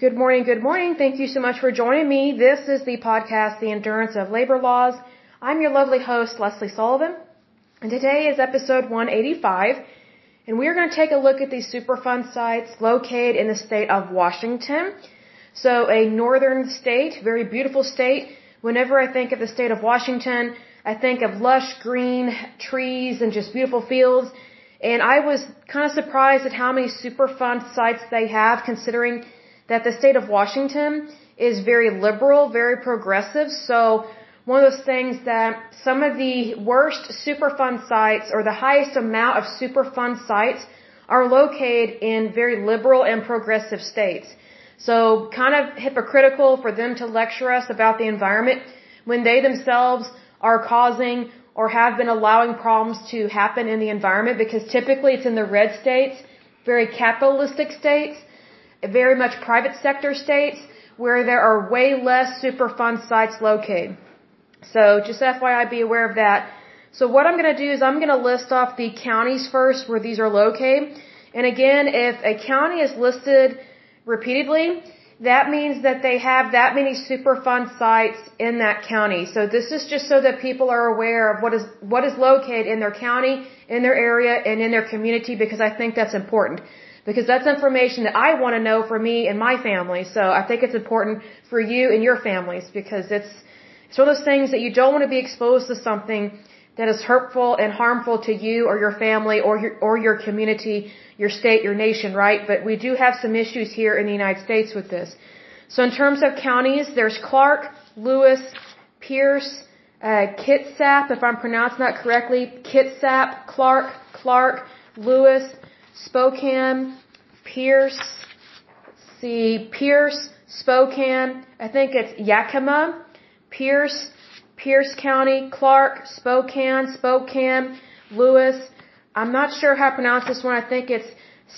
Good morning, good morning. Thank you so much for joining me. This is the podcast, The Endurance of Labor Laws. I'm your lovely host, Leslie Sullivan, and today is episode 185, and we are going to take a look at these Superfund sites located in the state of Washington. So a northern state, very beautiful state. Whenever I think of the state of Washington, I think of lush green trees and just beautiful fields. And I was kind of surprised at how many Superfund sites they have considering that the state of Washington is very liberal, very progressive. So one of those things that some of the worst Superfund sites or the highest amount of Superfund sites are located in very liberal and progressive states. So kind of hypocritical for them to lecture us about the environment when they themselves are causing or have been allowing problems to happen in the environment because typically it's in the red states, very capitalistic states very much private sector states where there are way less Superfund sites located. So just FYI, be aware of that. So what I'm going to do is I'm going to list off the counties first where these are located. And again, if a county is listed repeatedly, that means that they have that many Superfund sites in that county. So this is just so that people are aware of what is what is located in their county, in their area, and in their community because I think that's important because that's information that I want to know for me and my family. So I think it's important for you and your families because it's it's one of those things that you don't want to be exposed to something that is hurtful and harmful to you or your family or your or your community, your state, your nation, right? But we do have some issues here in the United States with this. So in terms of counties, there's Clark, Lewis, Pierce, uh, Kitsap, if I'm pronouncing that correctly, Kitsap, Clark, Clark, Lewis, Spokane, Pierce, see, Pierce, Spokane, I think it's Yakima, Pierce, Pierce County, Clark, Spokane, Spokane, Lewis. I'm not sure how to pronounce this one. I think it's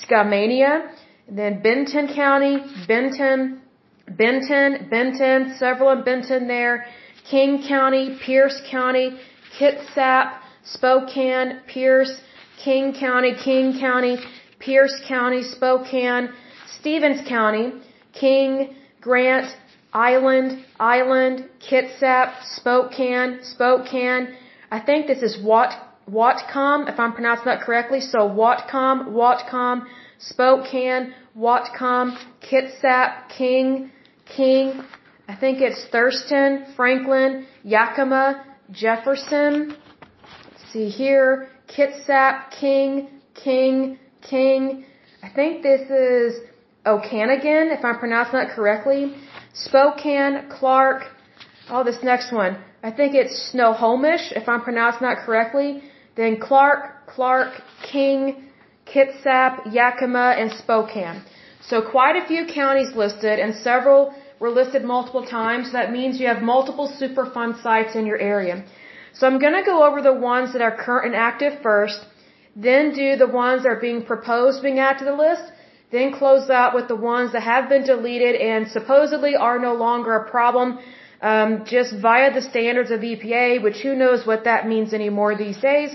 Skamania. Then Benton County, Benton, Benton, Benton, several in Benton there. King County, Pierce County, Kitsap, Spokane, Pierce, King County, King County, Pierce County, Spokane, Stevens County, King, Grant, Island, Island, Kitsap, Spokane, Spokane. I think this is Wat, Whatcom, if I'm pronouncing that correctly. So Whatcom, Whatcom, Spokane, Whatcom, Kitsap, King, King. I think it's Thurston, Franklin, Yakima, Jefferson. Let's see here. Kitsap, King, King, King. I think this is Okanogan, if I'm pronouncing that correctly. Spokane, Clark. Oh, this next one. I think it's Snohomish, if I'm pronouncing that correctly. Then Clark, Clark, King, Kitsap, Yakima, and Spokane. So quite a few counties listed, and several were listed multiple times. That means you have multiple Superfund sites in your area. So I'm going to go over the ones that are current and active first, then do the ones that are being proposed being added to the list, then close out with the ones that have been deleted and supposedly are no longer a problem um, just via the standards of EPA, which who knows what that means anymore these days.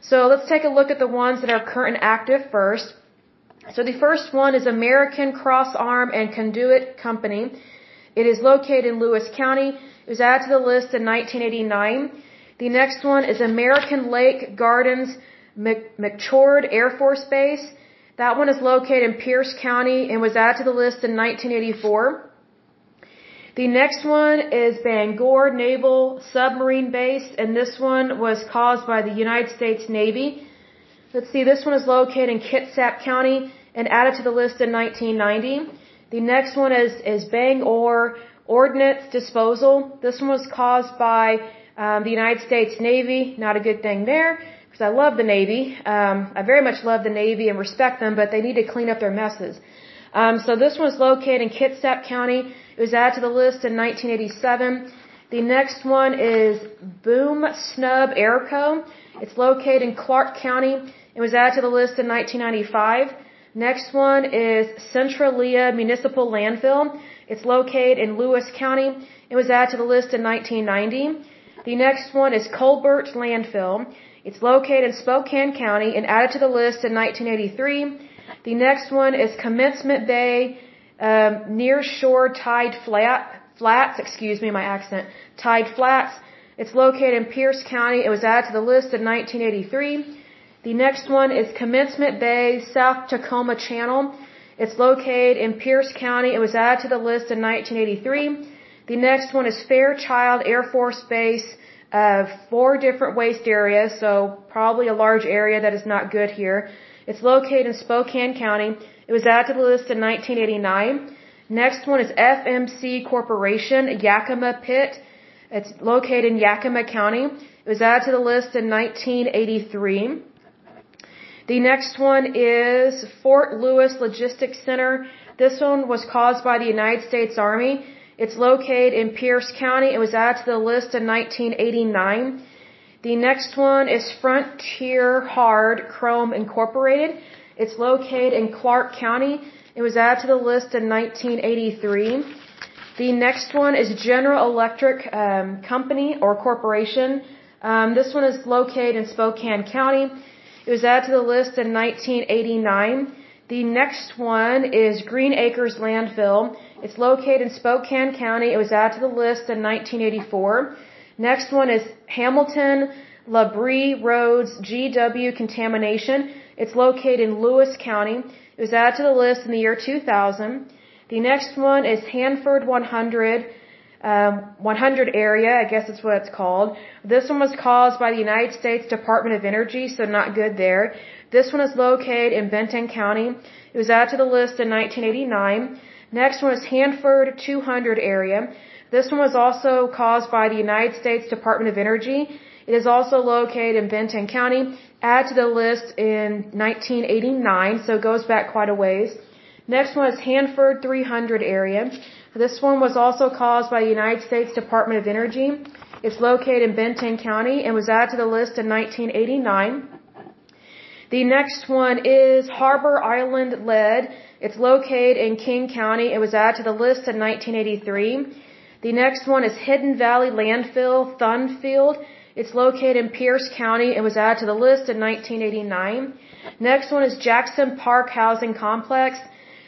So let's take a look at the ones that are current and active first. So the first one is American Cross Arm and Conduit Company. It is located in Lewis County. It was added to the list in 1989. The next one is American Lake Gardens McChord Air Force Base. That one is located in Pierce County and was added to the list in 1984. The next one is Bangor Naval Submarine Base, and this one was caused by the United States Navy. Let's see, this one is located in Kitsap County and added to the list in 1990. The next one is, is Bangor Ordnance Disposal. This one was caused by um, the United States Navy, not a good thing there, because I love the Navy. Um, I very much love the Navy and respect them, but they need to clean up their messes. Um, so this one's located in Kitsap County. It was added to the list in 1987. The next one is Boom Snub Airco. It's located in Clark County. It was added to the list in 1995. Next one is Centralia Municipal Landfill. It's located in Lewis County. It was added to the list in 1990. The next one is Colbert Landfill. It's located in Spokane County and added to the list in 1983. The next one is Commencement Bay um, near shore tide flat, flats, excuse me, my accent, tide flats. It's located in Pierce County. It was added to the list in 1983. The next one is Commencement Bay, South Tacoma Channel. It's located in Pierce County. It was added to the list in 1983. The next one is Fairchild Air Force Base, uh, four different waste areas, so probably a large area that is not good here. It's located in Spokane County. It was added to the list in 1989. Next one is FMC Corporation, Yakima Pit. It's located in Yakima County. It was added to the list in 1983. The next one is Fort Lewis Logistics Center. This one was caused by the United States Army. It's located in Pierce County. It was added to the list in 1989. The next one is Frontier Hard Chrome Incorporated. It's located in Clark County. It was added to the list in 1983. The next one is General Electric um, Company or Corporation. Um, this one is located in Spokane County. It was added to the list in 1989. The next one is Green Acres Landfill. It's located in Spokane County. It was added to the list in 1984. Next one is Hamilton Labree Roads GW Contamination. It's located in Lewis County. It was added to the list in the year 2000. The next one is Hanford 100 um, 100 area, I guess that's what it's called. This one was caused by the United States Department of Energy, so not good there. This one is located in Benton County. It was added to the list in 1989. Next one is Hanford 200 area. This one was also caused by the United States Department of Energy. It is also located in Benton County. Add to the list in 1989, so it goes back quite a ways. Next one is Hanford 300 area. This one was also caused by the United States Department of Energy. It's located in Benton County and was added to the list in 1989. The next one is Harbor Island Lead. It's located in King County. It was added to the list in 1983. The next one is Hidden Valley Landfill, Thun Field. It's located in Pierce County. It was added to the list in 1989. Next one is Jackson Park Housing Complex.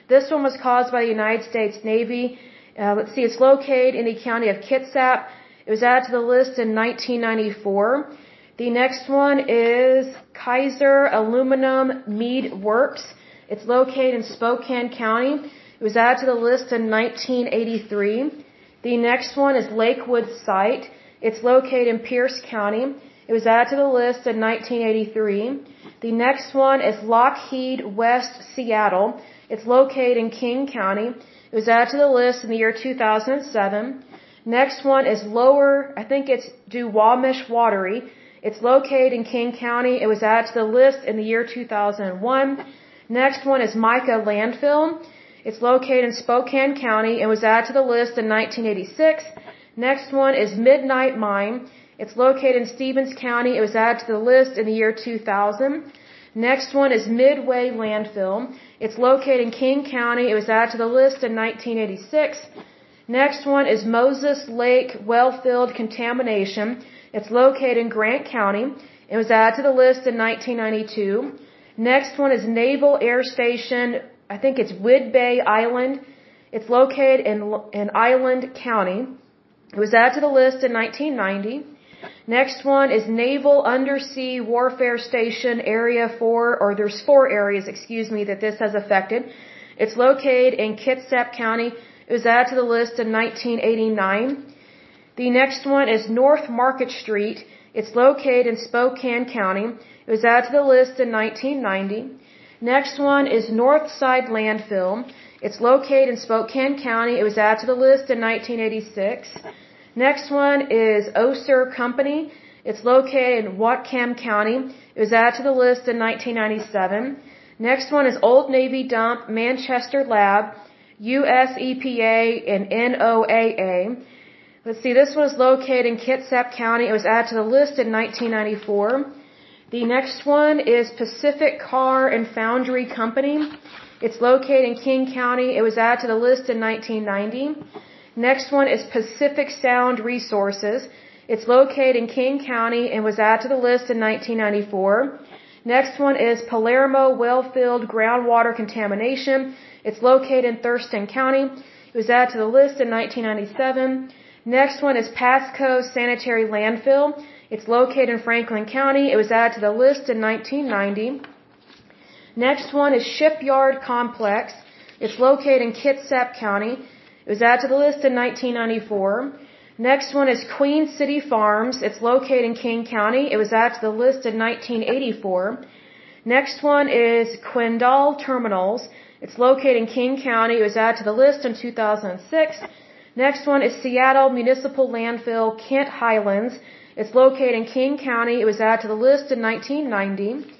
This one was caused by the United States Navy. Uh, let's see, it's located in the county of Kitsap. It was added to the list in 1994. The next one is Kaiser Aluminum Mead Works. It's located in Spokane County. It was added to the list in 1983. The next one is Lakewood Site. It's located in Pierce County. It was added to the list in 1983. The next one is Lockheed West Seattle. It's located in King County. It was added to the list in the year 2007. Next one is Lower, I think it's Duwamish Waterway. It's located in King County. It was added to the list in the year 2001. Next one is Mica Landfill. It's located in Spokane County. and was added to the list in 1986. Next one is Midnight Mine. It's located in Stevens County. It was added to the list in the year 2000. Next one is Midway Landfill. It's located in King County. It was added to the list in 1986. Next one is Moses Lake Wellfield Contamination. It's located in Grant County. It was added to the list in 1992. Next one is Naval Air Station. I think it's Whidbey Island. It's located in, in Island County. It was added to the list in 1990. Next one is Naval Undersea Warfare Station Area 4, or there's four areas, excuse me, that this has affected. It's located in Kitsap County. It was added to the list in 1989. The next one is North Market Street. It's located in Spokane County. It was added to the list in 1990. Next one is Northside Landfill. It's located in Spokane County. It was added to the list in 1986. Next one is Oeser Company. It's located in Whatcom County. It was added to the list in 1997. Next one is Old Navy Dump, Manchester Lab, US EPA, and NOAA. Let's see, this one is located in Kitsap County. It was added to the list in 1994. The next one is Pacific Car and Foundry Company. It's located in King County. It was added to the list in 1990. Next one is Pacific Sound Resources. It's located in King County and was added to the list in 1994. Next one is Palermo Wellfield Groundwater Contamination. It's located in Thurston County. It was added to the list in 1997. Next one is Pasco Sanitary Landfill. It's located in Franklin County. It was added to the list in 1990. Next one is Shipyard Complex. It's located in Kitsap County. It was added to the list in 1994. Next one is Queen City Farms. It's located in King County. It was added to the list in 1984. Next one is Quendall Terminals. It's located in King County. It was added to the list in 2006. Next one is Seattle Municipal Landfill, Kent Highlands. It's located in King County. It was added to the list in 1990.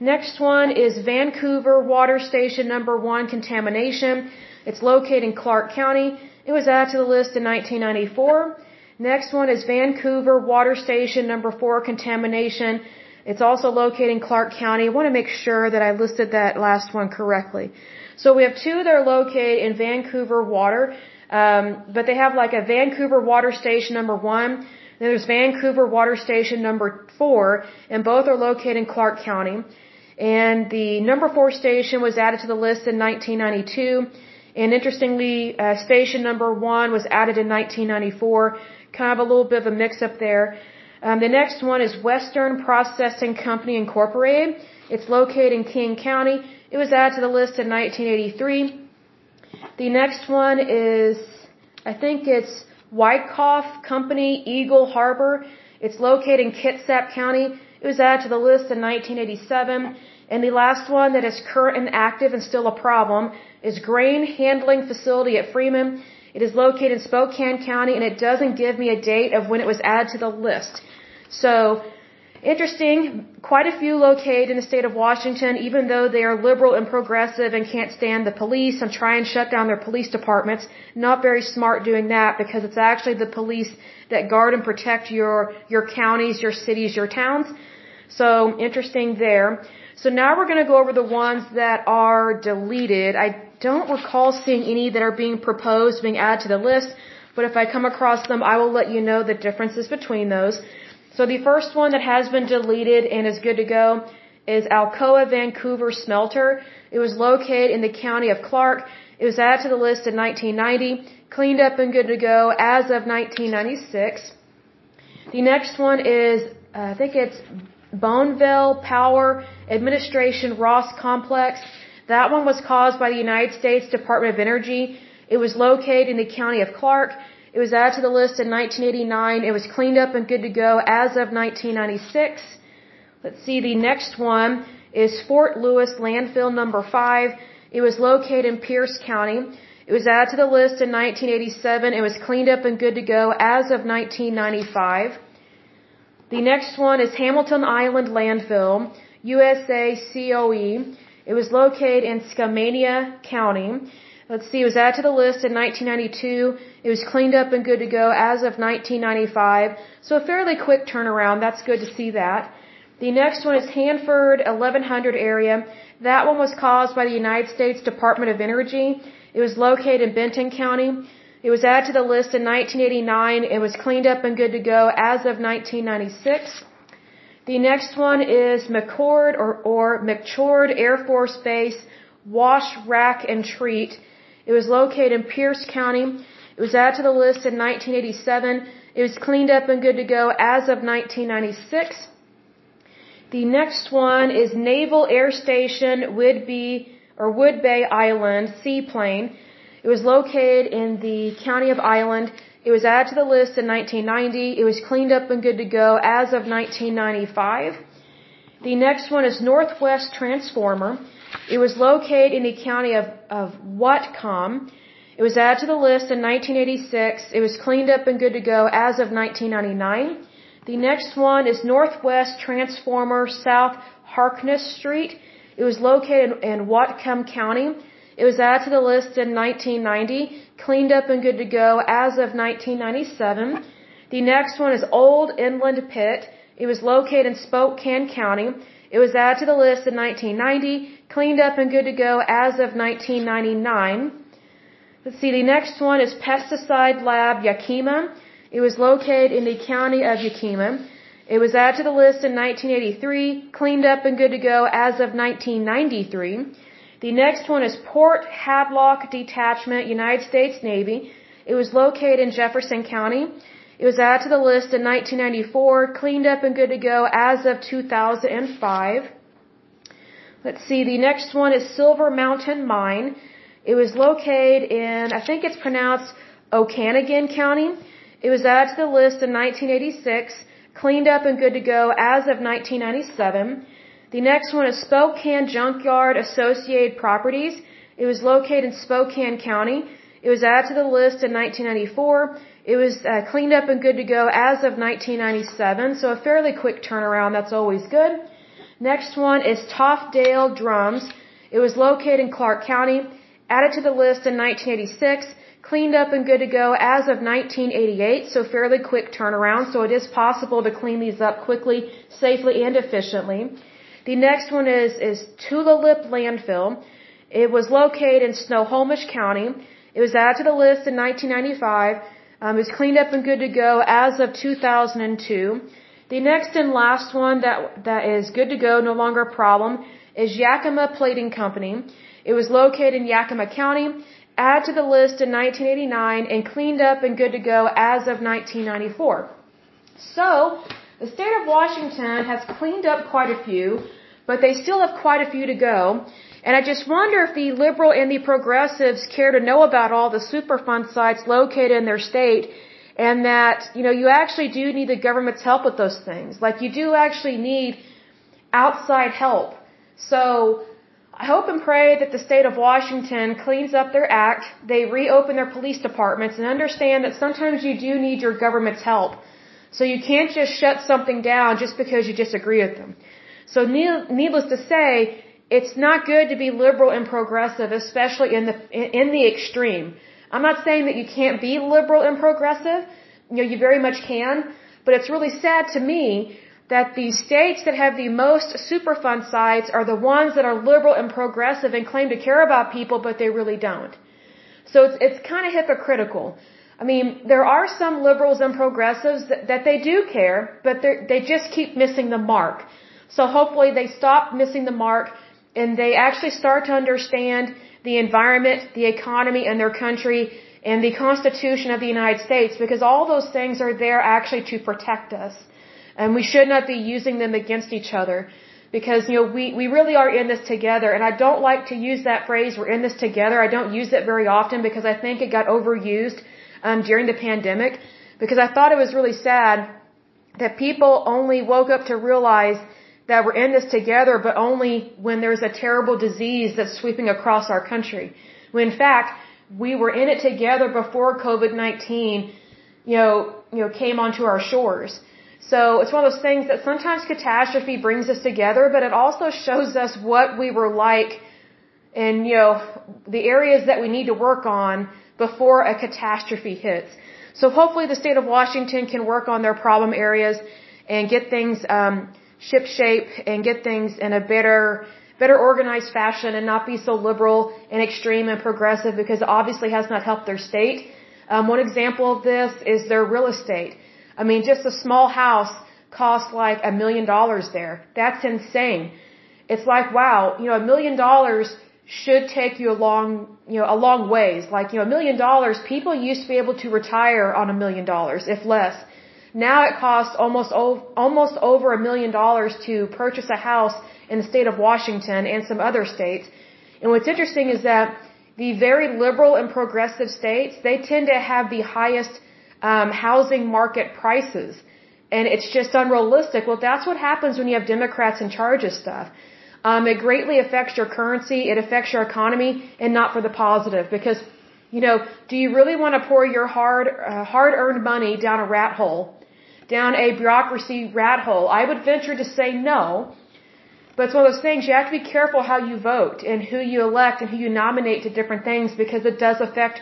Next one is Vancouver Water Station Number 1 Contamination. It's located in Clark County. It was added to the list in 1994. Next one is Vancouver Water Station Number 4 Contamination. It's also located in Clark County. I want to make sure that I listed that last one correctly. So we have two that are located in Vancouver Water, um, but they have like a Vancouver Water Station Number 1. Then there's Vancouver Water Station Number 4, and both are located in Clark County. And the number 4 station was added to the list in 1992. And interestingly, uh, station number 1 was added in 1994. Kind of a little bit of a mix up there. Um, the next one is Western Processing Company Incorporated. It's located in King County. It was added to the list in 1983. The next one is, I think it's Wyckoff Company Eagle Harbor. It's located in Kitsap County. It was added to the list in 1987. And the last one that is current and active and still a problem is Grain Handling Facility at Freeman. It is located in Spokane County and it doesn't give me a date of when it was added to the list. So, interesting, quite a few located in the state of Washington, even though they are liberal and progressive and can't stand the police and try and shut down their police departments. Not very smart doing that because it's actually the police that guard and protect your, your counties, your cities, your towns. So, interesting there. So now we're going to go over the ones that are deleted. I don't recall seeing any that are being proposed, being added to the list, but if I come across them, I will let you know the differences between those. So the first one that has been deleted and is good to go is Alcoa Vancouver Smelter. It was located in the county of Clark. It was added to the list in 1990, cleaned up and good to go as of 1996. The next one is, uh, I think it's Bonneville Power Administration Ross Complex. That one was caused by the United States Department of Energy. It was located in the county of Clark. It was added to the list in 1989. It was cleaned up and good to go as of 1996. Let's see, the next one is Fort Lewis Landfill number 5. It was located in Pierce County. It was added to the list in 1987. It was cleaned up and good to go as of 1995. The next one is Hamilton Island Landfill, USA COE. It was located in Skamania County. Let's see, it was added to the list in 1992. It was cleaned up and good to go as of 1995. So a fairly quick turnaround. That's good to see that. The next one is Hanford 1100 area. That one was caused by the United States Department of Energy. It was located in Benton County. It was added to the list in 1989. It was cleaned up and good to go as of 1996. The next one is McCord or, or McChord Air Force Base Wash, Rack, and Treat. It was located in Pierce County. It was added to the list in 1987. It was cleaned up and good to go as of 1996. The next one is Naval Air Station Whidbey or Woodbay Island Seaplane. It was located in the county of Island. It was added to the list in 1990. It was cleaned up and good to go as of 1995. The next one is Northwest Transformer. It was located in the county of, of Whatcom. It was added to the list in 1986. It was cleaned up and good to go as of 1999. The next one is Northwest Transformer South Harkness Street. It was located in Whatcom County. It was added to the list in 1990, cleaned up and good to go as of 1997. The next one is Old Inland Pit. It was located in Spokane County. It was added to the list in 1990, cleaned up and good to go as of 1999. Let's see, the next one is Pesticide Lab Yakima. It was located in the county of Yakima. It was added to the list in 1983, cleaned up and good to go as of 1993. The next one is Port Hadlock Detachment, United States Navy. It was located in Jefferson County. It was added to the list in 1994, cleaned up and good to go as of 2005. Let's see, the next one is Silver Mountain Mine. It was located in, I think it's pronounced Okanogan County. It was added to the list in 1986, cleaned up and good to go as of 1997. The next one is Spokane Junkyard Associated Properties. It was located in Spokane County. It was added to the list in 1994. It was uh, cleaned up and good to go as of 1997, so a fairly quick turnaround. That's always good. Next one is Toftdahl Drums. It was located in Clark County, added to the list in 1986, cleaned up and good to go as of 1988, so fairly quick turnaround. So it is possible to clean these up quickly, safely, and efficiently. The next one is is Tulalip Landfill. It was located in Snohomish County. It was added to the list in 1995. Um, it cleaned up and good to go as of 2002. The next and last one that that is good to go, no longer a problem, is Yakima Plating Company. It was located in Yakima County, added to the list in 1989, and cleaned up and good to go as of 1994. So, the state of Washington has cleaned up quite a few, but they still have quite a few to go. And I just wonder if the liberal and the progressives care to know about all the Superfund sites located in their state and that, you know, you actually do need the government's help with those things. Like you do actually need outside help. So I hope and pray that the state of Washington cleans up their act, they reopen their police departments and understand that sometimes you do need your government's help. So you can't just shut something down just because you disagree with them. So needless to say, it's not good to be liberal and progressive, especially in the in the extreme. I'm not saying that you can't be liberal and progressive. You know, you very much can, but it's really sad to me that the states that have the most Superfund sites are the ones that are liberal and progressive and claim to care about people, but they really don't. So it's it's kind of hypocritical. I mean, there are some liberals and progressives that, that they do care, but they just keep missing the mark. So hopefully they stop missing the mark and they actually start to understand the environment, the economy, and their country, and the Constitution of the United States, because all those things are there actually to protect us. And we should not be using them against each other. Because, you know, we, we really are in this together. And I don't like to use that phrase, we're in this together. I don't use it very often because I think it got overused um, during the pandemic. Because I thought it was really sad that people only woke up to realize that we're in this together, but only when there's a terrible disease that's sweeping across our country. When in fact, we were in it together before COVID-19, you know, you know, came onto our shores. So it's one of those things that sometimes catastrophe brings us together, but it also shows us what we were like and, you know, the areas that we need to work on before a catastrophe hits. So hopefully the state of Washington can work on their problem areas and get things, um, ship shape and get things in a better better organized fashion and not be so liberal and extreme and progressive because obviously has not helped their state. Um, one example of this is their real estate. I mean, just a small house costs like a million dollars there. That's insane. It's like, wow, you know, a million dollars should take you a long, you know, a long ways. Like, you know, a million dollars, people used to be able to retire on a million dollars, if less. Now it costs almost almost over a million dollars to purchase a house in the state of Washington and some other states. And what's interesting is that the very liberal and progressive states they tend to have the highest um, housing market prices, and it's just unrealistic. Well, that's what happens when you have Democrats in charge of stuff. Um, it greatly affects your currency, it affects your economy, and not for the positive because you know, do you really want to pour your hard, uh, hard-earned money down a rat hole down a bureaucracy rat hole? I would venture to say no. But it's one of those things you have to be careful how you vote and who you elect and who you nominate to different things because it does affect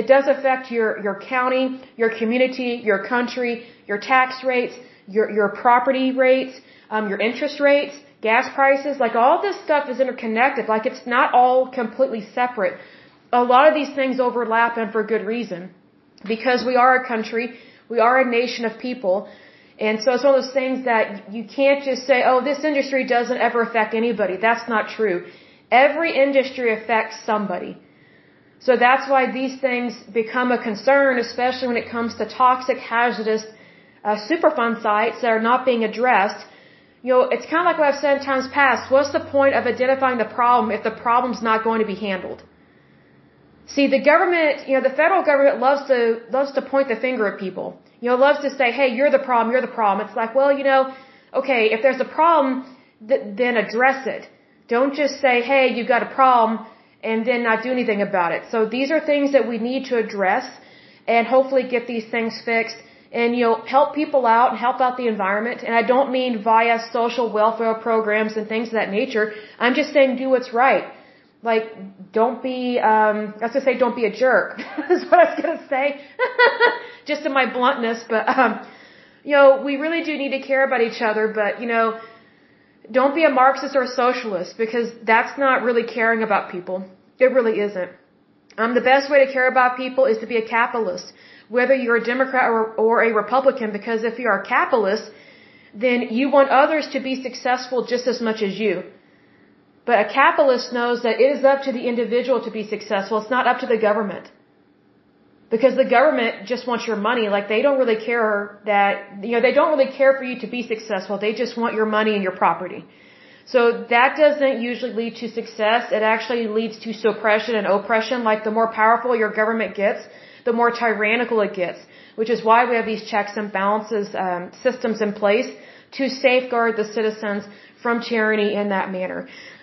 it does affect your your county, your community, your country, your tax rates, your your property rates, um, your interest rates, gas prices. Like all this stuff is interconnected. Like it's not all completely separate. A lot of these things overlap and for good reason because we are a country we are a nation of people. And so it's one of those things that you can't just say, oh, this industry doesn't ever affect anybody. That's not true. Every industry affects somebody. So that's why these things become a concern, especially when it comes to toxic, hazardous uh, Superfund sites that are not being addressed. You know, it's kind of like what I've said in times past. What's the point of identifying the problem if the problem's not going to be handled? See, the government, you know, the federal government loves to loves to point the finger at people. You know, loves to say, "Hey, you're the problem. You're the problem." It's like, well, you know, okay, if there's a problem, th- then address it. Don't just say, "Hey, you've got a problem," and then not do anything about it. So these are things that we need to address, and hopefully get these things fixed, and you know, help people out and help out the environment. And I don't mean via social welfare programs and things of that nature. I'm just saying do what's right like don't be um I was gonna say don't be a jerk is what I was gonna say. Just in my bluntness but um you know we really do need to care about each other but you know don't be a Marxist or a socialist because that's not really caring about people. It really isn't. Um the best way to care about people is to be a capitalist whether you're a Democrat or, or a Republican because if you're a capitalist then you want others to be successful just as much as you but a capitalist knows that it is up to the individual to be successful. It's not up to the government. Because the government just wants your money. Like they don't really care that, you know, they don't really care for you to be successful. They just want your money and your property. So that doesn't usually lead to success. It actually leads to suppression and oppression. Like the more powerful your government gets, the more tyrannical it gets. Which is why we have these checks and balances um, systems in place to safeguard the citizens from tyranny in that manner.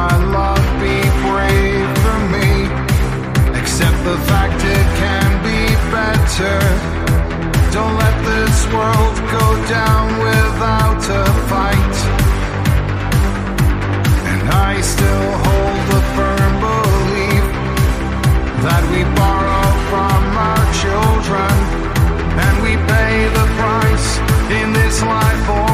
my love be brave for me. Accept the fact it can be better. Don't let this world go down without a fight. And I still hold firm belief that we borrow from our children and we pay the price in this life.